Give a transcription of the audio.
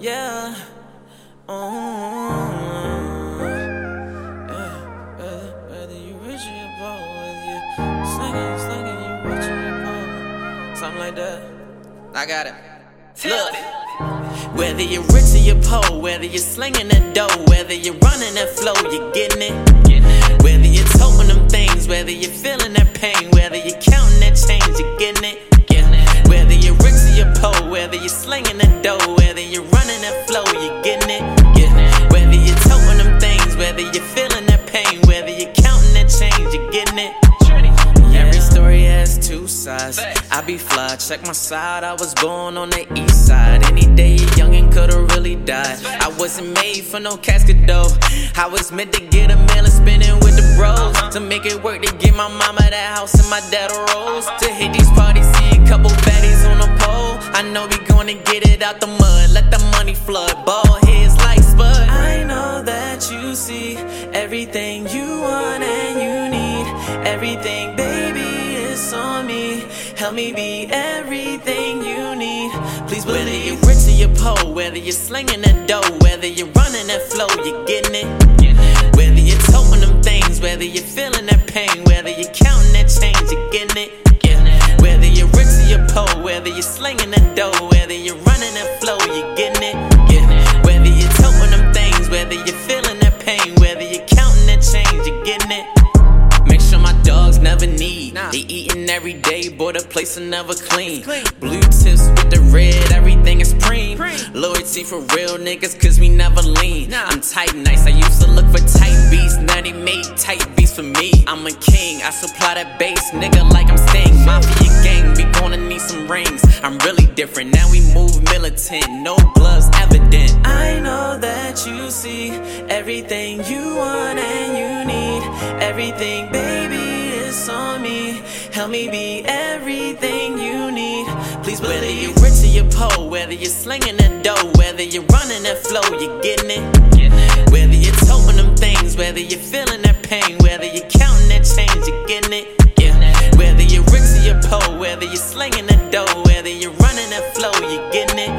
Yeah. Oh. Yeah. Whether, rich or you poor, whether you slinging, slinging, you rich or you poor, something like that. I got it. Look. Whether you're rich or you're poor, whether you're slinging that dough, whether you're running that flow, you're getting it. Whether slinging that dough, whether you're running that flow, you're getting it. Yeah. Whether you're toting them things, whether you're feeling that pain, whether you're counting that change, you're getting it. Every story has two sides. I be fly, check my side. I was born on the east side. Any day a youngin' could've really died. I wasn't made for no casket though. I was meant to get a meal and spin it with the bros. To make it work to get my mama that house and my dad a rose. To hit these parties, see a couple baddies on pole. I know we gonna get it out the mud. Let the money flood. Ball heads like Spud. I know that you see everything you want and you need. Everything, baby, is on me. Help me be everything you need. Please believe. Whether you're rich or you're poor, whether you're slinging that dough, whether you're running that flow, you're getting it. Whether you're toting them things, whether you're feeling that pain, whether you're day, boy, the place will never clean. Blue tips with the red, everything is preem. Loyalty for real niggas, cause we never lean. I'm tight nice, I used to look for tight beats. Now they made tight beats for me. I'm a king, I supply that bass, nigga, like I'm Sting. Mafia gang, we gonna need some rings. I'm really different, now we move militant, no gloves evident. I know that you see everything you want and you need. Everything, baby, is on me. Help me be everything you need. Please believe. Whether you're rich or you're poor, whether you're slinging that dough, whether you're running that flow, you're getting it. Whether you're toting them things, whether you're feeling that pain, whether you're counting that change, you're getting it. Whether you're rich or you're poor, whether you're slinging that dough, whether you're running that flow, you're getting it.